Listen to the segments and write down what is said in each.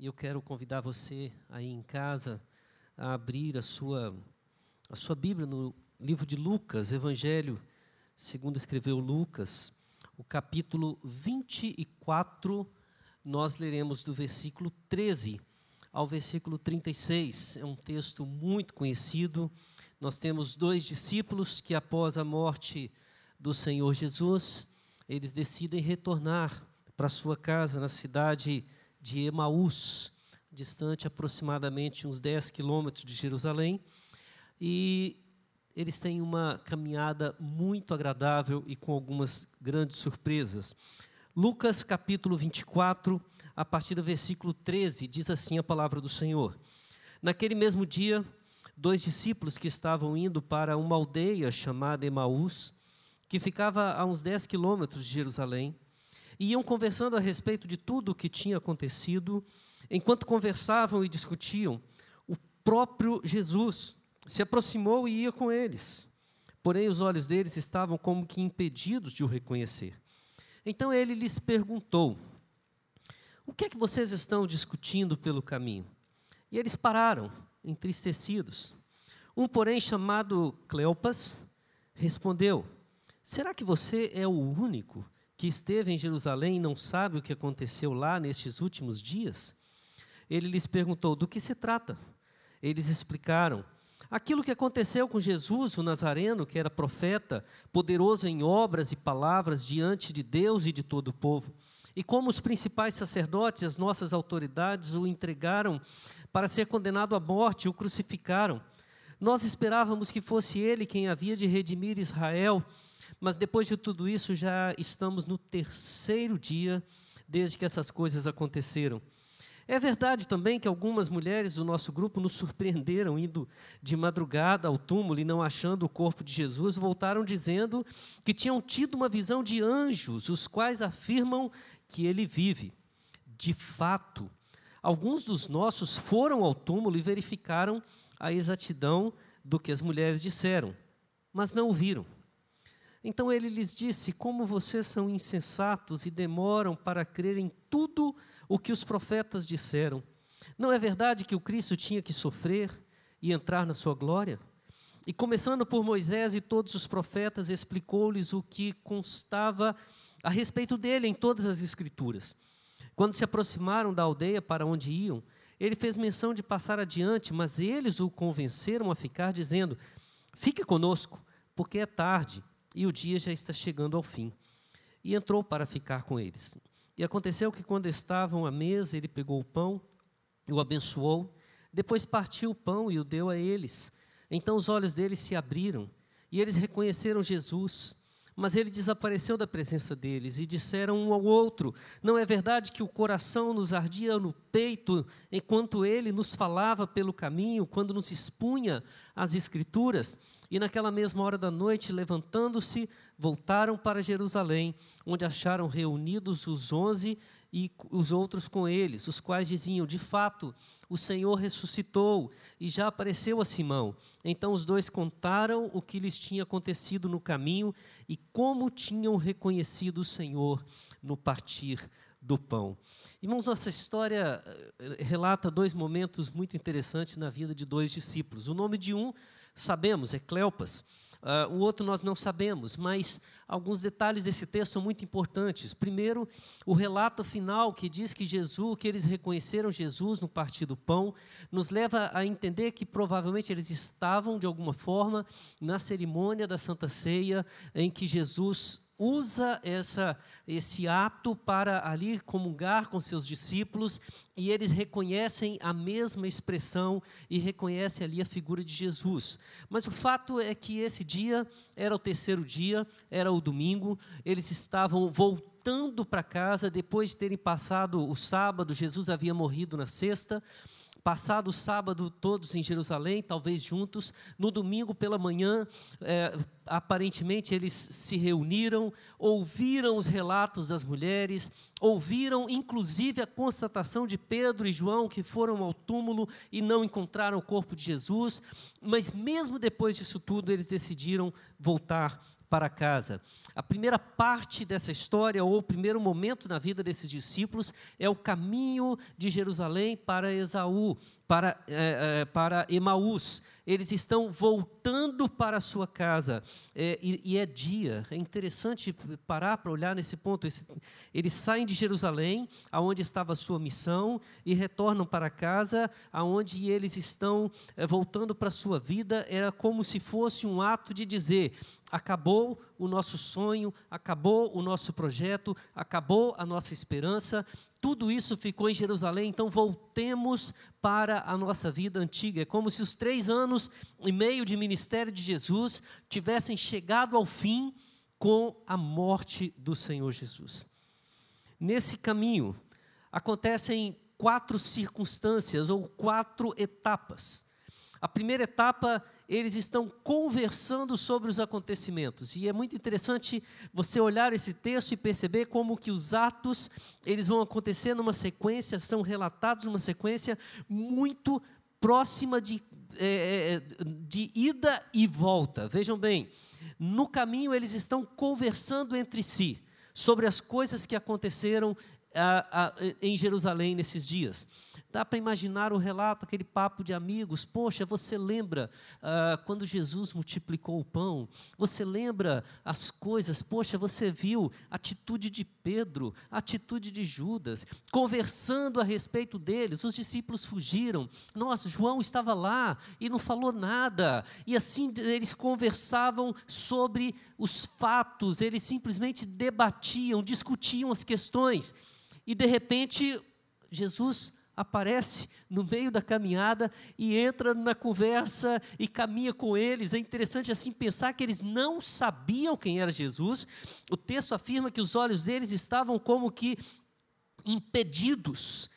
E eu quero convidar você aí em casa a abrir a sua, a sua Bíblia no livro de Lucas, Evangelho, segundo escreveu Lucas, o capítulo 24, nós leremos do versículo 13 ao versículo 36. É um texto muito conhecido. Nós temos dois discípulos que, após a morte do Senhor Jesus, eles decidem retornar para sua casa na cidade de Emaús, distante aproximadamente uns 10 quilômetros de Jerusalém. E eles têm uma caminhada muito agradável e com algumas grandes surpresas. Lucas capítulo 24, a partir do versículo 13, diz assim a palavra do Senhor. Naquele mesmo dia, dois discípulos que estavam indo para uma aldeia chamada Emaús, que ficava a uns 10 quilômetros de Jerusalém, iam conversando a respeito de tudo o que tinha acontecido. Enquanto conversavam e discutiam, o próprio Jesus se aproximou e ia com eles. Porém, os olhos deles estavam como que impedidos de o reconhecer. Então ele lhes perguntou: O que é que vocês estão discutindo pelo caminho? E eles pararam, entristecidos. Um, porém, chamado Cleopas, respondeu: Será que você é o único que esteve em Jerusalém e não sabe o que aconteceu lá nestes últimos dias? Ele lhes perguntou: Do que se trata? Eles explicaram: Aquilo que aconteceu com Jesus, o Nazareno, que era profeta, poderoso em obras e palavras diante de Deus e de todo o povo. E como os principais sacerdotes, as nossas autoridades, o entregaram para ser condenado à morte, e o crucificaram. Nós esperávamos que fosse ele quem havia de redimir Israel, mas depois de tudo isso já estamos no terceiro dia desde que essas coisas aconteceram. É verdade também que algumas mulheres do nosso grupo nos surpreenderam indo de madrugada ao túmulo e não achando o corpo de Jesus, voltaram dizendo que tinham tido uma visão de anjos, os quais afirmam que ele vive. De fato, alguns dos nossos foram ao túmulo e verificaram a exatidão do que as mulheres disseram, mas não o viram. Então ele lhes disse: Como vocês são insensatos e demoram para crer em tudo o que os profetas disseram. Não é verdade que o Cristo tinha que sofrer e entrar na sua glória? E começando por Moisés e todos os profetas, explicou-lhes o que constava a respeito dele em todas as Escrituras. Quando se aproximaram da aldeia para onde iam, ele fez menção de passar adiante, mas eles o convenceram a ficar, dizendo: Fique conosco, porque é tarde e o dia já está chegando ao fim. E entrou para ficar com eles. E aconteceu que, quando estavam à mesa, ele pegou o pão e o abençoou. Depois partiu o pão e o deu a eles. Então os olhos deles se abriram e eles reconheceram Jesus. Mas ele desapareceu da presença deles e disseram um ao outro: Não é verdade que o coração nos ardia no peito enquanto ele nos falava pelo caminho, quando nos expunha as Escrituras? E naquela mesma hora da noite, levantando-se, voltaram para Jerusalém, onde acharam reunidos os onze e os outros com eles, os quais diziam: De fato, o Senhor ressuscitou e já apareceu a Simão. Então os dois contaram o que lhes tinha acontecido no caminho e como tinham reconhecido o Senhor no partir do pão. Irmãos, nossa história eh, relata dois momentos muito interessantes na vida de dois discípulos. O nome de um sabemos, é Cleopas. Uh, o outro nós não sabemos, mas alguns detalhes desse texto são muito importantes. Primeiro, o relato final que diz que Jesus, que eles reconheceram Jesus no partir do pão, nos leva a entender que provavelmente eles estavam de alguma forma na cerimônia da Santa Ceia em que Jesus usa essa, esse ato para ali comungar com seus discípulos e eles reconhecem a mesma expressão e reconhecem ali a figura de Jesus. Mas o fato é que esse dia era o terceiro dia, era o domingo, eles estavam voltando para casa depois de terem passado o sábado, Jesus havia morrido na sexta. Passado o sábado, todos em Jerusalém, talvez juntos. No domingo pela manhã, é, aparentemente eles se reuniram, ouviram os relatos das mulheres, ouviram inclusive a constatação de Pedro e João que foram ao túmulo e não encontraram o corpo de Jesus. Mas mesmo depois disso tudo, eles decidiram voltar para casa. A primeira parte dessa história, ou o primeiro momento na vida desses discípulos, é o caminho de Jerusalém para Esaú, para, é, é, para Emaús. Eles estão voltando para a sua casa, é, e, e, é dia. É interessante parar para olhar nesse ponto. Esse, eles saem de Jerusalém, aonde estava a sua missão, e retornam para casa, aonde eles estão é, voltando para a sua vida. Era como se fosse um ato de dizer: acabou o nosso sonho, acabou o nosso projeto, acabou a nossa esperança, tudo isso ficou em Jerusalém, então voltemos para a nossa vida antiga. É como se os três anos e meio de ministério de Jesus tivessem chegado ao fim com a morte do Senhor Jesus. Nesse caminho, acontecem quatro circunstâncias ou quatro etapas. A primeira etapa eles estão conversando sobre os acontecimentos. E é muito interessante você olhar esse texto e perceber como que os atos, eles vão acontecer numa sequência, são relatados numa sequência muito próxima de, é, é de ida e volta. Vejam bem, no caminho eles estão conversando entre si sobre as coisas que aconteceram a, a, em Jerusalém nesses dias. Dá para imaginar o relato, aquele papo de amigos. Poxa, você lembra ah, quando Jesus multiplicou o pão? Você lembra as coisas? Poxa, você viu a atitude de Pedro, a atitude de Judas, conversando a respeito deles. Os discípulos fugiram. Nossa, João estava lá e não falou nada. E assim eles conversavam sobre os fatos, eles simplesmente debatiam, discutiam as questões. E de repente, Jesus aparece no meio da caminhada e entra na conversa e caminha com eles. É interessante assim pensar que eles não sabiam quem era Jesus. O texto afirma que os olhos deles estavam como que impedidos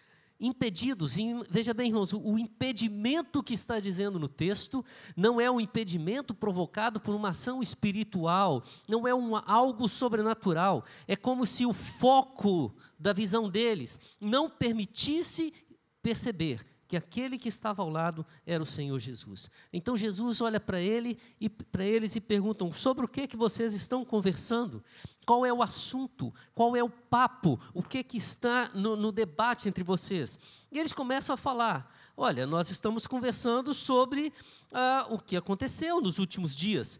impedidos. E, veja bem, irmãos, o impedimento que está dizendo no texto não é um impedimento provocado por uma ação espiritual, não é um, algo sobrenatural. É como se o foco da visão deles não permitisse perceber que aquele que estava ao lado era o Senhor Jesus. Então Jesus olha para ele e para eles e perguntam: "Sobre o que que vocês estão conversando? Qual é o assunto? Qual é o papo? O que que está no, no debate entre vocês?" E eles começam a falar: "Olha, nós estamos conversando sobre ah, o que aconteceu nos últimos dias.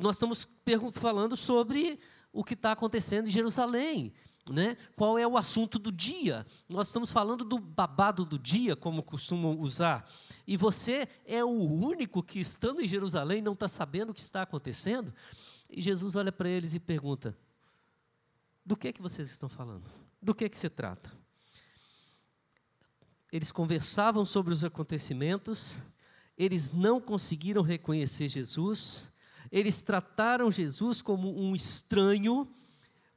Nós estamos falando sobre o que está acontecendo em Jerusalém." Né? Qual é o assunto do dia? Nós estamos falando do babado do dia, como costumam usar. E você é o único que, estando em Jerusalém, não está sabendo o que está acontecendo? E Jesus olha para eles e pergunta: Do que é que vocês estão falando? Do que é que se trata? Eles conversavam sobre os acontecimentos, eles não conseguiram reconhecer Jesus, eles trataram Jesus como um estranho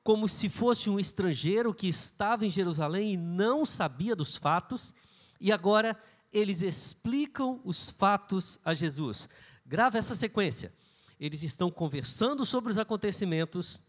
como se fosse um estrangeiro que estava em Jerusalém e não sabia dos fatos, e agora eles explicam os fatos a Jesus. Grava essa sequência. Eles estão conversando sobre os acontecimentos,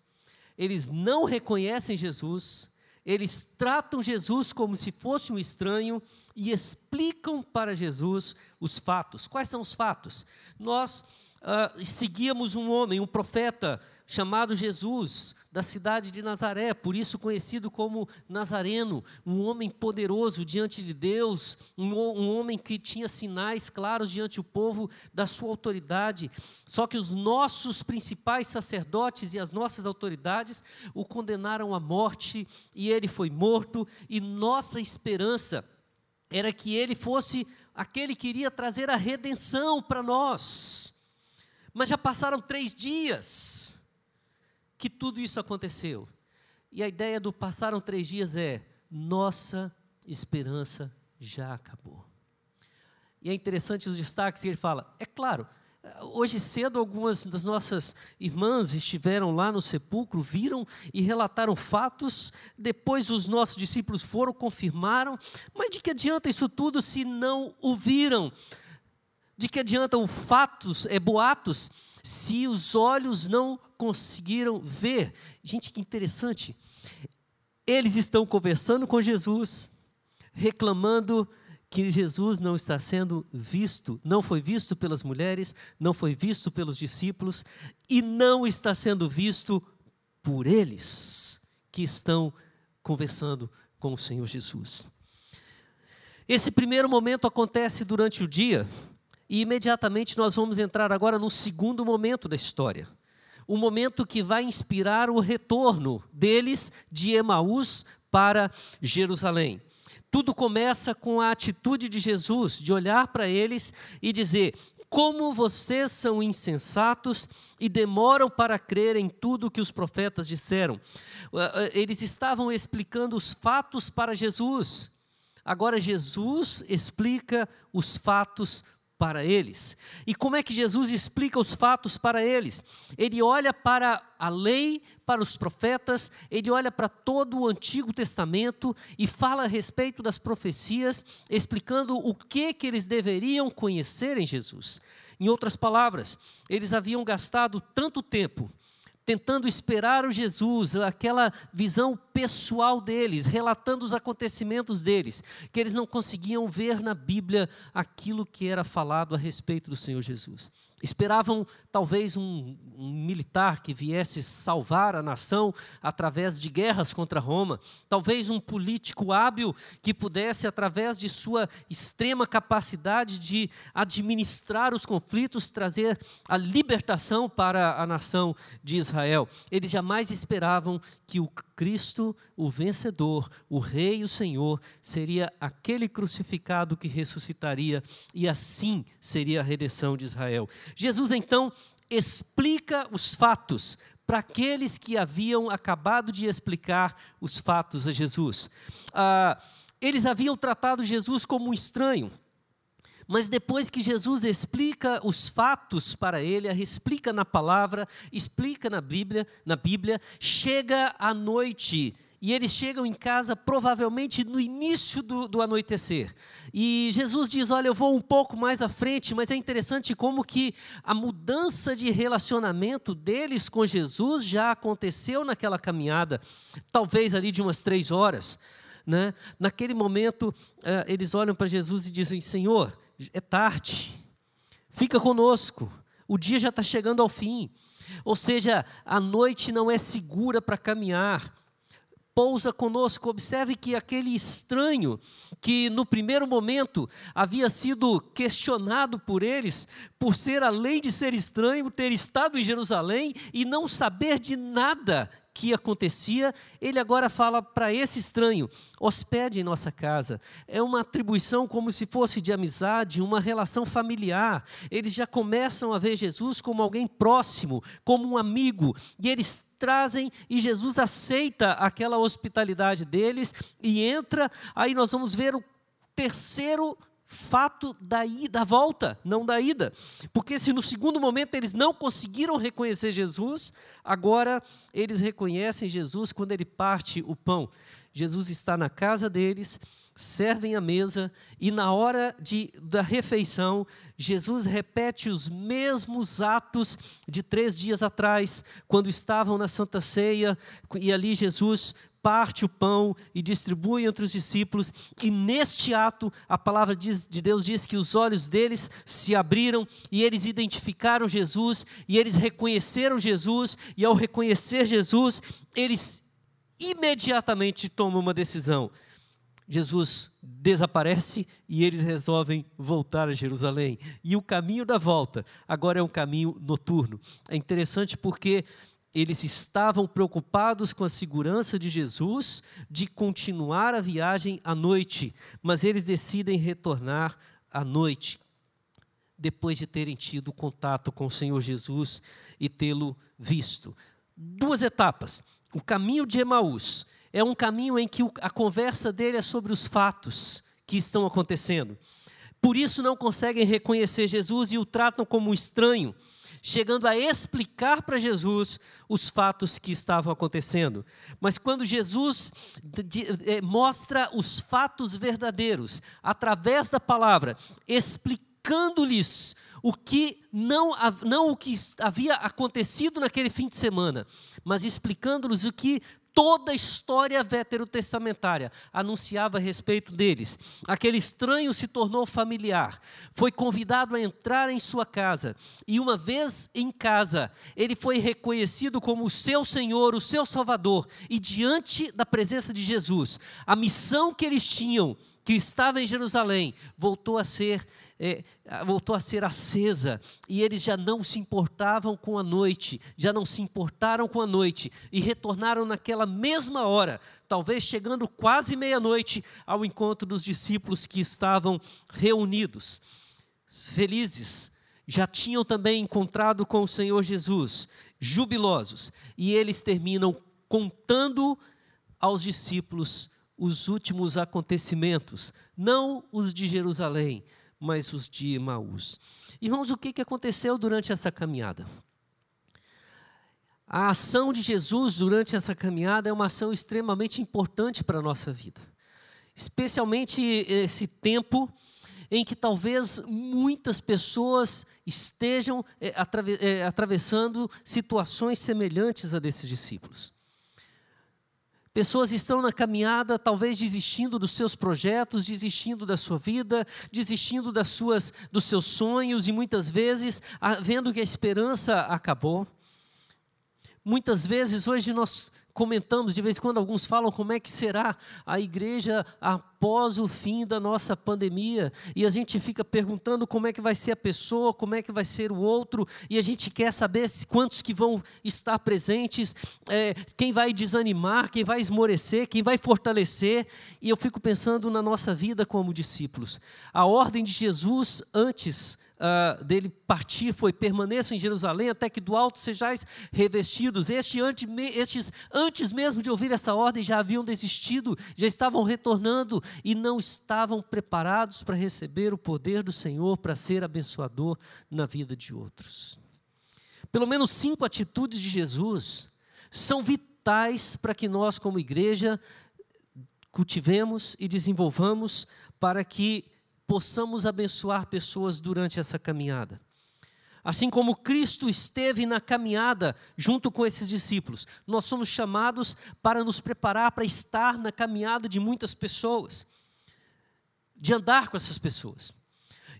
eles não reconhecem Jesus, eles tratam Jesus como se fosse um estranho e explicam para Jesus os fatos. Quais são os fatos? Nós uh, seguíamos um homem, um profeta chamado Jesus, da cidade de Nazaré, por isso conhecido como Nazareno, um homem poderoso diante de Deus, um, um homem que tinha sinais claros diante do povo da sua autoridade. Só que os nossos principais sacerdotes e as nossas autoridades o condenaram à morte e ele foi morto, e nossa esperança era que ele fosse aquele que iria trazer a redenção para nós. Mas já passaram três dias que tudo isso aconteceu. E a ideia do passaram três dias é: nossa esperança já acabou. E é interessante os destaques que ele fala. É claro, hoje cedo algumas das nossas irmãs estiveram lá no sepulcro, viram e relataram fatos, depois os nossos discípulos foram, confirmaram, mas de que adianta isso tudo se não o viram? De que adiantam fatos, é, boatos, se os olhos não conseguiram ver? Gente, que interessante. Eles estão conversando com Jesus, reclamando que Jesus não está sendo visto, não foi visto pelas mulheres, não foi visto pelos discípulos e não está sendo visto por eles que estão conversando com o Senhor Jesus. Esse primeiro momento acontece durante o dia e imediatamente nós vamos entrar agora no segundo momento da história. O momento que vai inspirar o retorno deles de Emaús para Jerusalém. Tudo começa com a atitude de Jesus de olhar para eles e dizer: Como vocês são insensatos e demoram para crer em tudo que os profetas disseram. Ah, ah, eles estavam explicando os fatos para Jesus. Agora Jesus explica os fatos para eles. E como é que Jesus explica os fatos para eles? Ele olha para a lei, para os profetas, ele olha para todo o Antigo Testamento e fala a respeito das profecias, explicando o que que eles deveriam conhecer em Jesus. Em outras palavras, eles haviam gastado tanto tempo tentando esperar o Jesus, aquela visão pessoal deles, relatando os acontecimentos deles, que eles não conseguiam ver na Bíblia aquilo que era falado a respeito do Senhor Jesus. Esperavam talvez um, um, militar que viesse salvar a nação através de guerras contra Roma, talvez um político hábil que pudesse, através de sua extrema capacidade de administrar os conflitos, trazer a libertação para a nação de Israel. Eles jamais esperavam que o Cristo, o vencedor, o Rei o Senhor, seria aquele crucificado que ressuscitaria e assim seria a redenção de Israel. Jesus então explica os fatos para aqueles que haviam acabado de explicar os fatos a Jesus. Ah, eles haviam tratado Jesus como um estranho, mas depois que Jesus explica os fatos para ele, explica na palavra, explica na Bíblia, na Bíblia, chega a noite e eles chegam em casa provavelmente no início do, do, anoitecer. E Jesus diz: Olha, eu vou um pouco mais à frente, mas é interessante como que a mudança de relacionamento deles com Jesus já aconteceu naquela caminhada, talvez ali de umas três horas. Né? Naquele momento, uh, eles olham para Jesus e dizem: Senhor, é tarde, fica conosco, o dia já está chegando ao fim. Ou seja, a noite não é segura para caminhar. Pousa conosco. Observe que aquele estranho, que no primeiro momento havia sido questionado por eles, por ser, além de ser estranho, ter estado em Jerusalém e não saber de nada que acontecia, ele agora fala para esse estranho: hospede em nossa casa. É uma atribuição como se fosse de amizade, uma relação familiar. Eles já começam a ver Jesus como alguém próximo, como um amigo, e eles trazem e Jesus aceita aquela hospitalidade deles e entra. Aí nós vamos ver o terceiro fato da, ida, da volta, não da ida. Porque se no segundo momento eles não conseguiram reconhecer Jesus, agora eles reconhecem Jesus quando ele parte o pão. Jesus está na casa deles, servem a mesa e na hora de, da refeição, Jesus repete os mesmos atos de três dias atrás, quando estavam na Santa Ceia, e ali Jesus parte o pão e distribui entre os discípulos, e neste ato, a palavra de Deus diz que os olhos deles se abriram e eles identificaram Jesus, e eles reconheceram Jesus, e ao reconhecer Jesus, eles imediatamente tomam uma decisão. Jesus desaparece e eles resolvem voltar a Jerusalém. E o caminho da volta agora é um caminho noturno. É interessante porque eles estavam preocupados com a segurança de Jesus de continuar a viagem à noite, mas eles decidem retornar à noite, depois de terem tido contato com o Senhor Jesus e tê-lo visto. Duas etapas. O caminho de Emaús é um caminho em que a conversa dele é sobre os fatos que estão acontecendo. Por isso não conseguem reconhecer Jesus e o tratam como um estranho chegando a explicar para Jesus os fatos que estavam acontecendo. Mas quando Jesus é, mostra os fatos verdadeiros, através da palavra, explicando-lhes o que não, não o que havia acontecido naquele fim de semana, mas explicando-lhes o que toda a história veterotestamentária anunciava a respeito deles. Aquele estranho se tornou familiar, foi convidado a entrar em sua casa, e uma vez em casa, ele foi reconhecido como o seu Senhor, o seu Salvador, e diante da presença de Jesus, a missão que eles tinham, que estava em Jerusalém, voltou a ser é, voltou a ser acesa e eles já não se importavam com a noite, já não se importaram com a noite e retornaram naquela mesma hora, talvez chegando quase meia-noite, ao encontro dos discípulos que estavam reunidos. Felizes, já tinham também encontrado com o Senhor Jesus, jubilosos, e eles terminam contando aos discípulos os últimos acontecimentos, não os de Jerusalém, mas os de Emaús. Irmãos, o que, que aconteceu durante essa caminhada? A ação de Jesus durante essa caminhada é uma ação extremamente importante para a nossa vida. Especialmente esse tempo em que talvez muitas pessoas estejam é, atravessando situações semelhantes a desses discípulos. Pessoas estão na caminhada, talvez desistindo dos seus projetos, desistindo da sua vida, desistindo das suas, dos seus sonhos e muitas vezes vendo que a esperança acabou. Muitas vezes hoje nós comentamos, de vez em quando alguns falam como é que será a igreja após o fim da nossa pandemia, e a gente fica perguntando como é que vai ser a pessoa, como é que vai ser o outro, e a gente quer saber quantos que vão estar presentes, é, quem vai desanimar, quem vai esmorecer, quem vai fortalecer, e eu fico pensando na nossa vida como discípulos. A ordem de Jesus antes uh, dele partir foi: permaneçam em Jerusalém até que do alto sejais revestidos. Este, antes, estes, antes mesmo de ouvir essa ordem, já haviam desistido, já estavam retornando e não estavam preparados para receber o poder do Senhor para ser abençoador na vida de outros. Pelo menos cinco atitudes de Jesus são vitais para que nós, como igreja, cultivemos e desenvolvamos para que possamos abençoar pessoas durante essa caminhada. Assim como Cristo esteve na caminhada junto com esses discípulos, nós somos chamados para nos preparar para estar na caminhada de muitas pessoas, de andar com essas pessoas.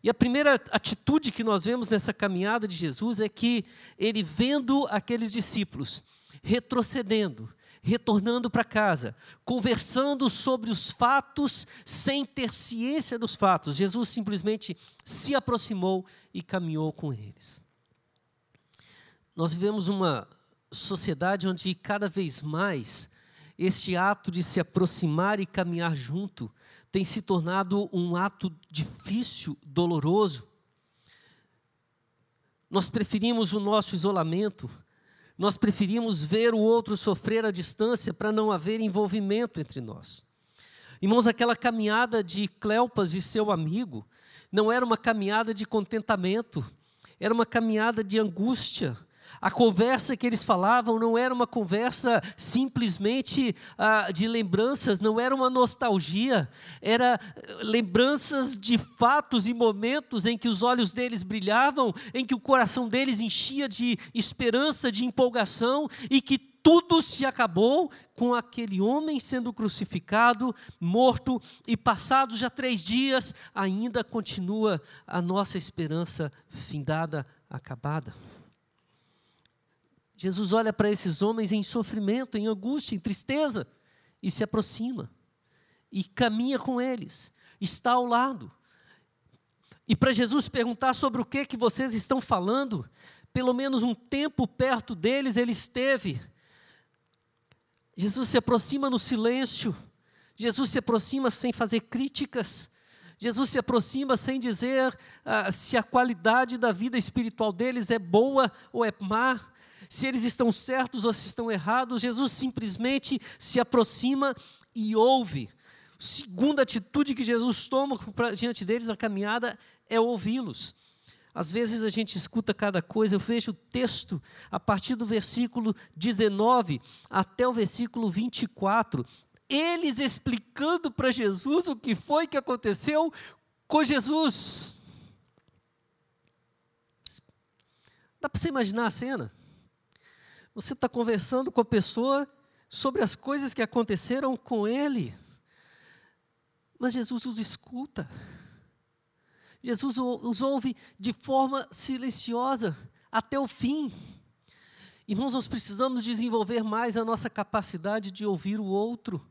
E a primeira atitude que nós vemos nessa caminhada de Jesus é que ele, vendo aqueles discípulos retrocedendo, retornando para casa, conversando sobre os fatos sem ter ciência dos fatos. Jesus simplesmente se aproximou e caminhou com eles. Nós vivemos uma sociedade onde cada vez mais este ato de se aproximar e caminhar junto tem se tornado um ato difícil, doloroso. Nós preferimos o nosso isolamento, nós preferimos ver o outro sofrer à distância para não haver envolvimento entre nós. Irmãos, aquela caminhada de Cleopas e seu amigo não era uma caminhada de contentamento, era uma caminhada de angústia, a conversa que eles falavam não era uma conversa simplesmente ah, de lembranças, não era uma nostalgia, era eh, lembranças de fatos e momentos em que os olhos deles brilhavam, em que o coração deles enchia de esperança, de empolgação e que tudo se acabou com aquele homem sendo crucificado, morto, e passados já três dias, ainda continua a nossa esperança findada, acabada. Jesus olha para esses homens em sofrimento, em angústia, em tristeza, e se aproxima, e caminha com eles, está ao lado. E para Jesus perguntar sobre o que que vocês estão falando, pelo menos um tempo perto deles ele esteve. Jesus se aproxima no silêncio, Jesus se aproxima sem fazer críticas, Jesus se aproxima sem dizer ah, se a qualidade da vida espiritual deles é boa ou é má, se eles estão certos ou se estão errados, Jesus simplesmente se aproxima e ouve. Segunda atitude que Jesus toma diante deles na caminhada é ouvi-los. Às vezes a gente escuta cada coisa, eu vejo o texto a partir do versículo 19 até o versículo 24, eles explicando para Jesus o que foi que aconteceu com Jesus. Dá para você imaginar a cena? Você está conversando com a pessoa sobre as coisas que aconteceram com ele. Mas Jesus os escuta. Jesus os ouve de forma silenciosa até o fim. Irmãos, nós precisamos desenvolver mais a nossa capacidade de ouvir o outro.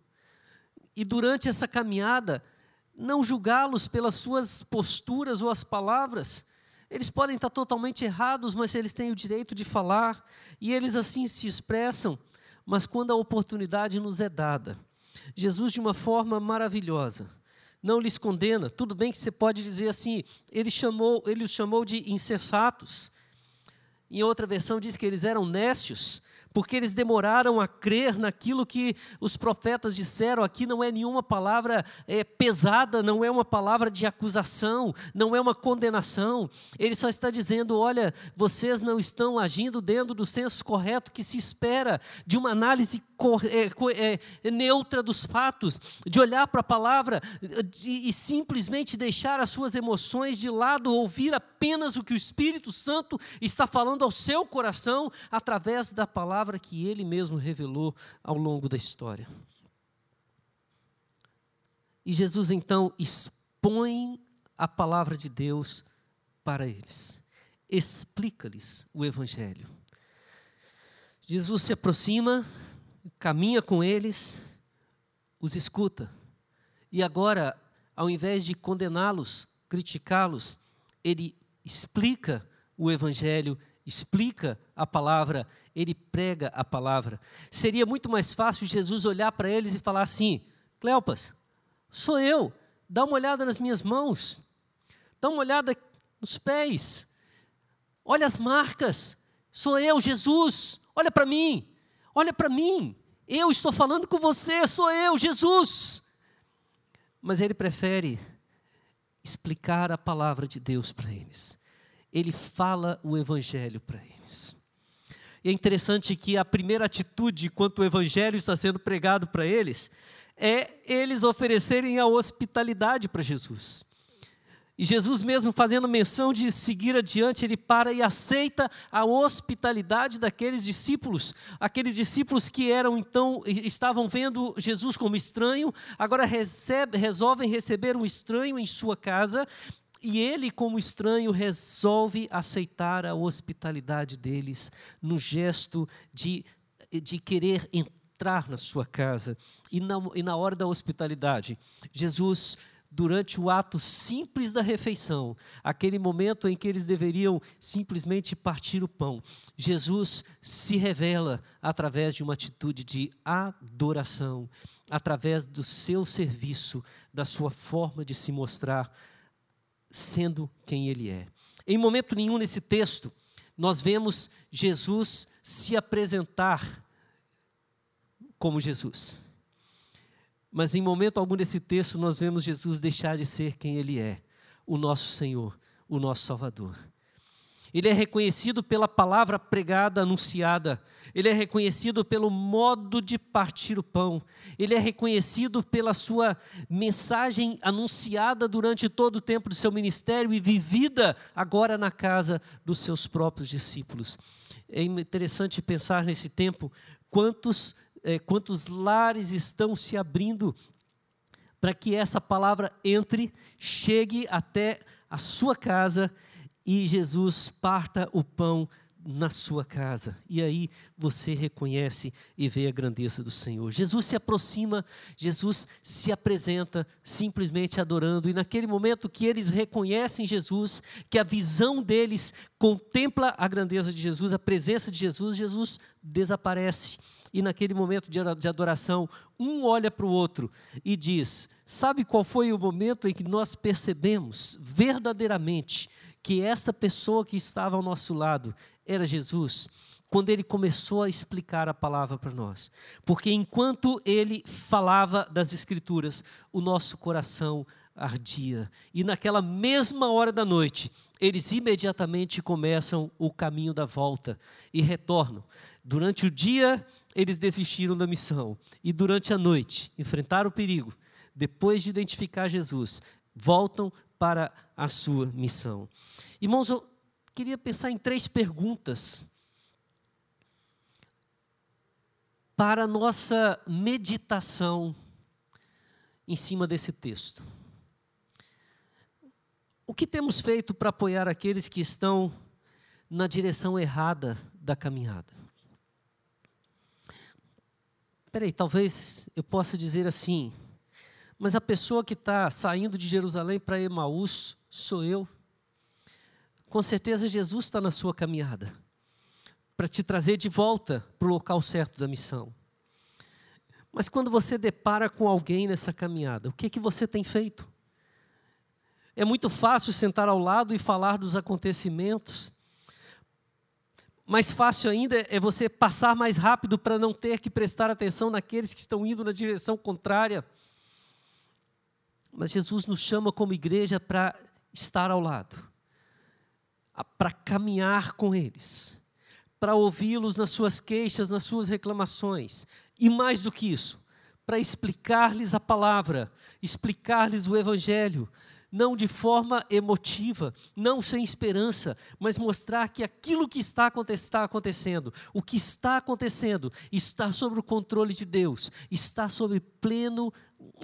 E durante essa caminhada, não julgá-los pelas suas posturas ou as palavras. Eles podem estar totalmente errados, mas eles têm o direito de falar e eles assim se expressam. Mas quando a oportunidade nos é dada, Jesus, de uma forma maravilhosa, não lhes condena. Tudo bem que você pode dizer assim, ele chamou, ele os chamou de insensatos. Em outra versão diz que eles eram nécios, porque eles demoraram a crer naquilo que os profetas disseram. Aqui não é nenhuma palavra é, pesada, não é uma palavra de acusação, não é uma condenação. Ele só está dizendo: olha, vocês não estão agindo dentro do senso correto que se espera de uma análise é, é, neutra dos fatos, de olhar para a palavra de, e simplesmente deixar as suas emoções de lado, ouvir apenas o que o Espírito Santo está falando ao seu coração através da palavra que ele mesmo revelou ao longo da história. E Jesus então expõe a palavra de Deus para eles, explica-lhes o Evangelho. Jesus se aproxima caminha com eles, os escuta. E agora, ao invés de condená-los, criticá-los, ele explica o Evangelho, explica a palavra, ele prega a palavra. Seria muito mais fácil Jesus olhar para eles e falar assim: Cleopas, sou eu, dá uma olhada nas minhas mãos, dá uma olhada nos pés, olha as marcas, sou eu, Jesus, olha para mim. Olha para mim, eu estou falando com você, sou eu, Jesus. Mas ele prefere explicar a palavra de Deus para eles. Ele fala o evangelho para eles. E é interessante que a primeira atitude quanto o evangelho está sendo pregado para eles é eles oferecerem a hospitalidade para Jesus. E Jesus, mesmo fazendo menção de seguir adiante, ele para e aceita a hospitalidade daqueles discípulos, aqueles discípulos que eram então estavam vendo Jesus como estranho, agora recebe, resolvem receber um estranho em sua casa, e ele, como estranho, resolve aceitar a hospitalidade deles no gesto de, de querer entrar na sua casa. E na, e na hora da hospitalidade, Jesus durante o ato simples da refeição, aquele momento em que eles deveriam simplesmente partir o pão, Jesus se revela através de uma atitude de adoração, através do seu serviço, da sua forma de se mostrar, sendo quem ele é. Em momento nenhum nesse texto, nós vemos Jesus se apresentar como Jesus. Mas em momento algum desse texto nós vemos Jesus deixar de ser quem ele é, o nosso Senhor, o nosso Salvador. Ele é reconhecido pela palavra pregada, anunciada. Ele é reconhecido pelo modo de partir o pão. Ele é reconhecido pela sua mensagem anunciada durante todo o tempo do seu ministério e vivida agora na casa dos seus próprios discípulos. É interessante pensar nesse tempo quantos é, quantos lares estão se abrindo para que essa palavra entre, chegue até a sua casa e Jesus parta o pão na sua casa. E aí você reconhece e vê a grandeza do Senhor. Jesus se aproxima, Jesus se apresenta simplesmente adorando. E naquele momento que eles reconhecem Jesus, que a visão deles contempla a grandeza de Jesus, a presença de Jesus, Jesus desaparece e naquele momento de adoração, um olha para o outro e diz: Sabe qual foi o momento em que nós percebemos verdadeiramente que esta pessoa que estava ao nosso lado era Jesus? Quando ele começou a explicar a palavra para nós. Porque enquanto ele falava das Escrituras, o nosso coração ardia. E naquela mesma hora da noite, eles imediatamente começam o caminho da volta e retornam. Durante o dia, eles desistiram da missão. E durante a noite, enfrentaram o perigo. Depois de identificar Jesus, voltam para a sua missão. Irmãos, eu queria pensar em três perguntas. para a nossa meditação em cima desse texto. O que temos feito para apoiar aqueles que estão na direção errada da caminhada? Peraí, talvez eu possa dizer assim, mas a pessoa que está saindo de Jerusalém para Emaús sou eu. Com certeza Jesus está na sua caminhada para te trazer de volta para o local certo da missão. Mas quando você depara com alguém nessa caminhada, o que, que você tem feito? É muito fácil sentar ao lado e falar dos acontecimentos. Mais fácil ainda é você passar mais rápido para não ter que prestar atenção naqueles que estão indo na direção contrária. Mas Jesus nos chama como igreja para estar ao lado, para caminhar com eles, para ouvi-los nas suas queixas, nas suas reclamações, e mais do que isso, para explicar-lhes a palavra, explicar-lhes o Evangelho, não de forma emotiva, não sem esperança, mas mostrar que aquilo que está acontecendo, o que está acontecendo, está sob o controle de Deus, está sob pleno,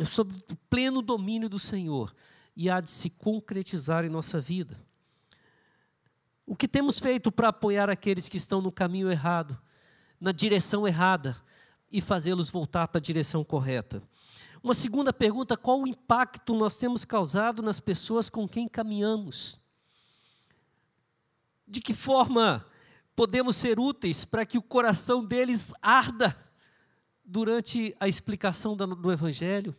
sob pleno domínio do Senhor e há de se concretizar em nossa vida. O que temos feito para apoiar aqueles que estão no caminho errado, na direção errada, e fazê-los voltar para a direção correta. Uma segunda pergunta: qual o impacto nós temos causado nas pessoas com quem caminhamos? De que forma podemos ser úteis para que o coração deles arda durante a explicação do Evangelho?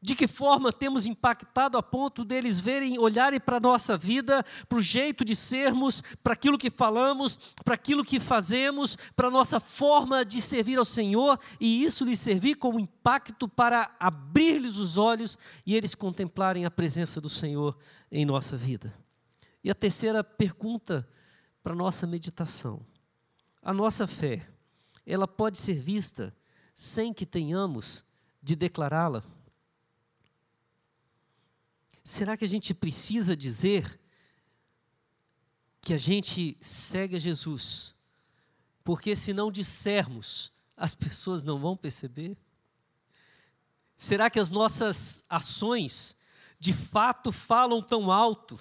De que forma temos impactado a ponto deles verem, olharem para a nossa vida, para o jeito de sermos, para aquilo que falamos, para aquilo que fazemos, para a nossa forma de servir ao Senhor, e isso lhes servir como impacto para abrir-lhes os olhos e eles contemplarem a presença do Senhor em nossa vida. E a terceira pergunta para nossa meditação: a nossa fé, ela pode ser vista sem que tenhamos de declará-la? Será que a gente precisa dizer que a gente segue a Jesus? Porque se não dissermos, as pessoas não vão perceber? Será que as nossas ações de fato falam tão alto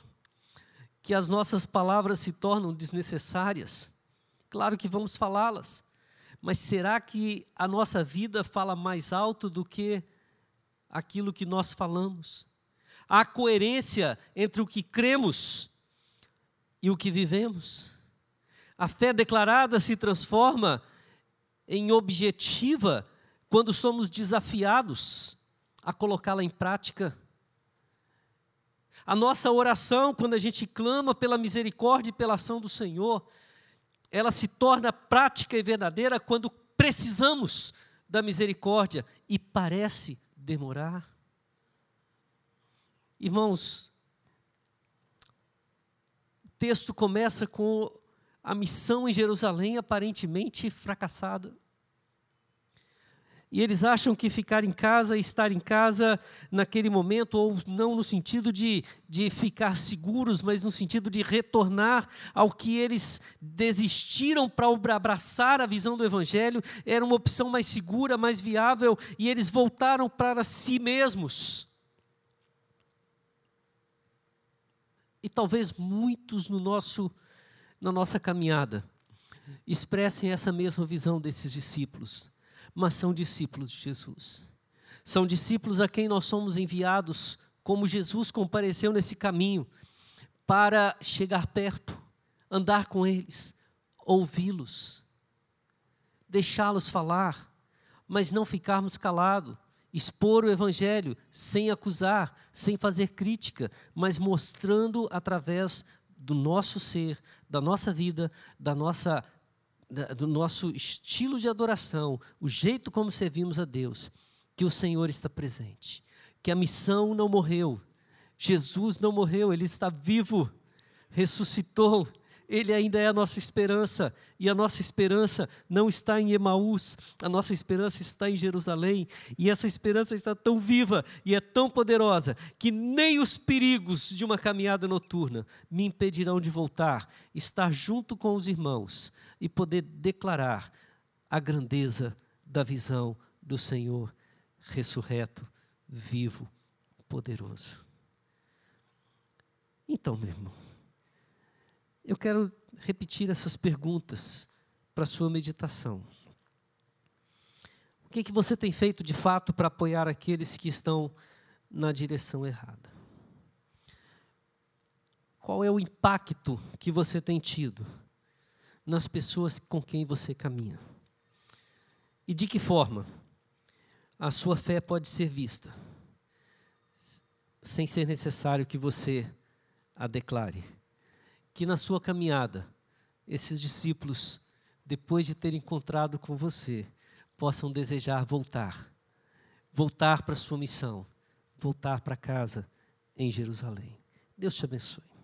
que as nossas palavras se tornam desnecessárias? Claro que vamos falá-las, mas será que a nossa vida fala mais alto do que aquilo que nós falamos? Há coerência entre o que cremos e o que vivemos. A fé declarada se transforma em objetiva quando somos desafiados a colocá-la em prática. A nossa oração, quando a gente clama pela misericórdia e pela ação do Senhor, ela se torna prática e verdadeira quando precisamos da misericórdia e parece demorar. Irmãos, o texto começa com a missão em Jerusalém aparentemente fracassada. E eles acham que ficar em casa, estar em casa naquele momento, ou não no sentido de, de ficar seguros, mas no sentido de retornar ao que eles desistiram para abraçar a visão do Evangelho, era uma opção mais segura, mais viável, e eles voltaram para si mesmos. E talvez muitos no nosso, na nossa caminhada expressem essa mesma visão desses discípulos, mas são discípulos de Jesus. São discípulos a quem nós somos enviados, como Jesus compareceu nesse caminho, para chegar perto, andar com eles, ouvi-los, deixá-los falar, mas não ficarmos calados, expor o Evangelho sem acusar, sem fazer crítica, mas mostrando através do nosso ser, da nossa vida, da nossa, do nosso estilo de adoração, o jeito como servimos a Deus, que o Senhor está presente, que a missão não morreu, Jesus não morreu, Ele está vivo, ressuscitou, ele ainda é a nossa esperança, e a nossa esperança não está em Emaús, a nossa esperança está em Jerusalém, e essa esperança está tão viva e é tão poderosa que nem os perigos de uma caminhada noturna me impedirão de voltar, estar junto com os irmãos e poder declarar a grandeza da visão do Senhor ressurreto, vivo, poderoso. Então, meu irmão, eu quero repetir essas perguntas para sua meditação. O que, que você tem feito de fato para apoiar aqueles que estão na direção errada? Qual é o impacto que você tem tido nas pessoas com quem você caminha? E de que forma a sua fé pode ser vista, sem ser necessário que você a declare? Que na sua caminhada, esses discípulos, depois de terem encontrado com você, possam desejar voltar, voltar para a sua missão, voltar para casa em Jerusalém. Deus te abençoe.